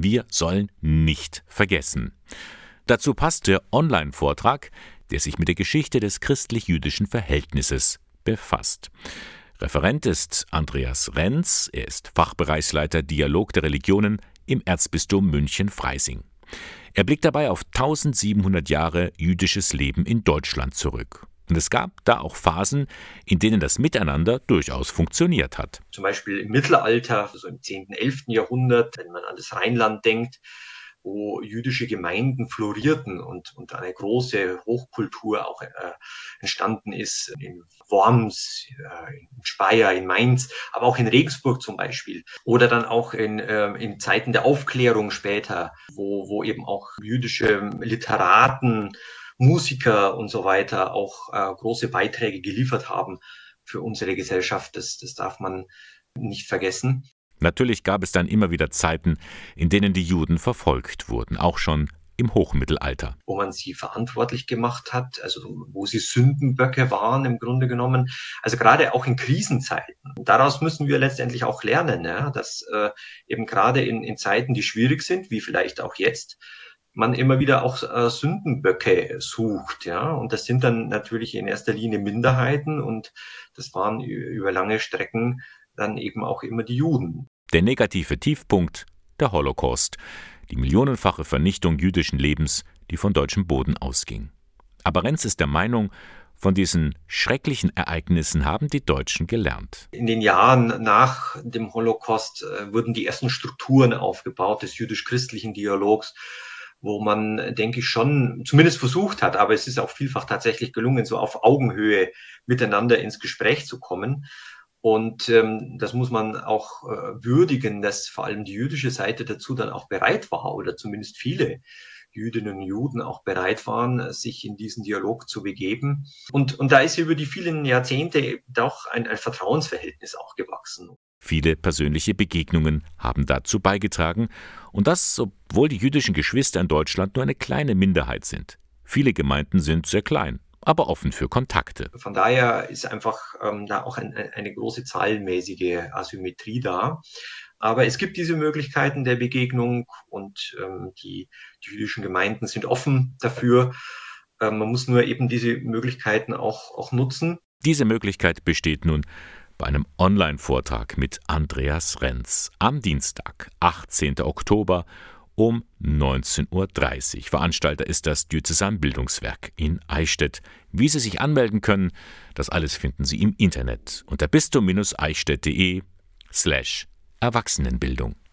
Wir sollen nicht vergessen. Dazu passt der Online-Vortrag, der sich mit der Geschichte des christlich-jüdischen Verhältnisses befasst. Referent ist Andreas Renz, er ist Fachbereichsleiter Dialog der Religionen im Erzbistum München-Freising. Er blickt dabei auf 1700 Jahre jüdisches Leben in Deutschland zurück. Und es gab da auch Phasen, in denen das Miteinander durchaus funktioniert hat. Zum Beispiel im Mittelalter, so im 10., 11. Jahrhundert, wenn man an das Rheinland denkt, wo jüdische Gemeinden florierten und, und eine große Hochkultur auch äh, entstanden ist in Worms, äh, in Speyer, in Mainz, aber auch in Regensburg zum Beispiel. Oder dann auch in, äh, in Zeiten der Aufklärung später, wo, wo eben auch jüdische Literaten, Musiker und so weiter auch äh, große Beiträge geliefert haben für unsere Gesellschaft. Das, das darf man nicht vergessen. Natürlich gab es dann immer wieder Zeiten, in denen die Juden verfolgt wurden, auch schon im Hochmittelalter. Wo man sie verantwortlich gemacht hat, also wo sie Sündenböcke waren im Grunde genommen. Also gerade auch in Krisenzeiten. Daraus müssen wir letztendlich auch lernen, ja, dass äh, eben gerade in, in Zeiten, die schwierig sind, wie vielleicht auch jetzt, man immer wieder auch äh, Sündenböcke sucht, ja. Und das sind dann natürlich in erster Linie Minderheiten und das waren über lange Strecken dann eben auch immer die Juden. Der negative Tiefpunkt, der Holocaust, die millionenfache Vernichtung jüdischen Lebens, die von deutschem Boden ausging. Aber Renz ist der Meinung, von diesen schrecklichen Ereignissen haben die Deutschen gelernt. In den Jahren nach dem Holocaust äh, wurden die ersten Strukturen aufgebaut des jüdisch-christlichen Dialogs, wo man, denke ich, schon zumindest versucht hat, aber es ist auch vielfach tatsächlich gelungen, so auf Augenhöhe miteinander ins Gespräch zu kommen. Und ähm, das muss man auch äh, würdigen, dass vor allem die jüdische Seite dazu dann auch bereit war oder zumindest viele Jüdinnen und Juden auch bereit waren, sich in diesen Dialog zu begeben. Und, und da ist über die vielen Jahrzehnte doch ein, ein Vertrauensverhältnis auch gewachsen. Viele persönliche Begegnungen haben dazu beigetragen, und das, obwohl die jüdischen Geschwister in Deutschland nur eine kleine Minderheit sind. Viele Gemeinden sind sehr klein aber offen für Kontakte. Von daher ist einfach ähm, da auch ein, eine große zahlenmäßige Asymmetrie da. Aber es gibt diese Möglichkeiten der Begegnung und ähm, die, die jüdischen Gemeinden sind offen dafür. Ähm, man muss nur eben diese Möglichkeiten auch, auch nutzen. Diese Möglichkeit besteht nun bei einem Online-Vortrag mit Andreas Renz am Dienstag, 18. Oktober um 19.30 Uhr. Veranstalter ist das Diözesan Bildungswerk in Eichstätt. Wie Sie sich anmelden können, das alles finden Sie im Internet unter bistum-eichstätt.de slash Erwachsenenbildung.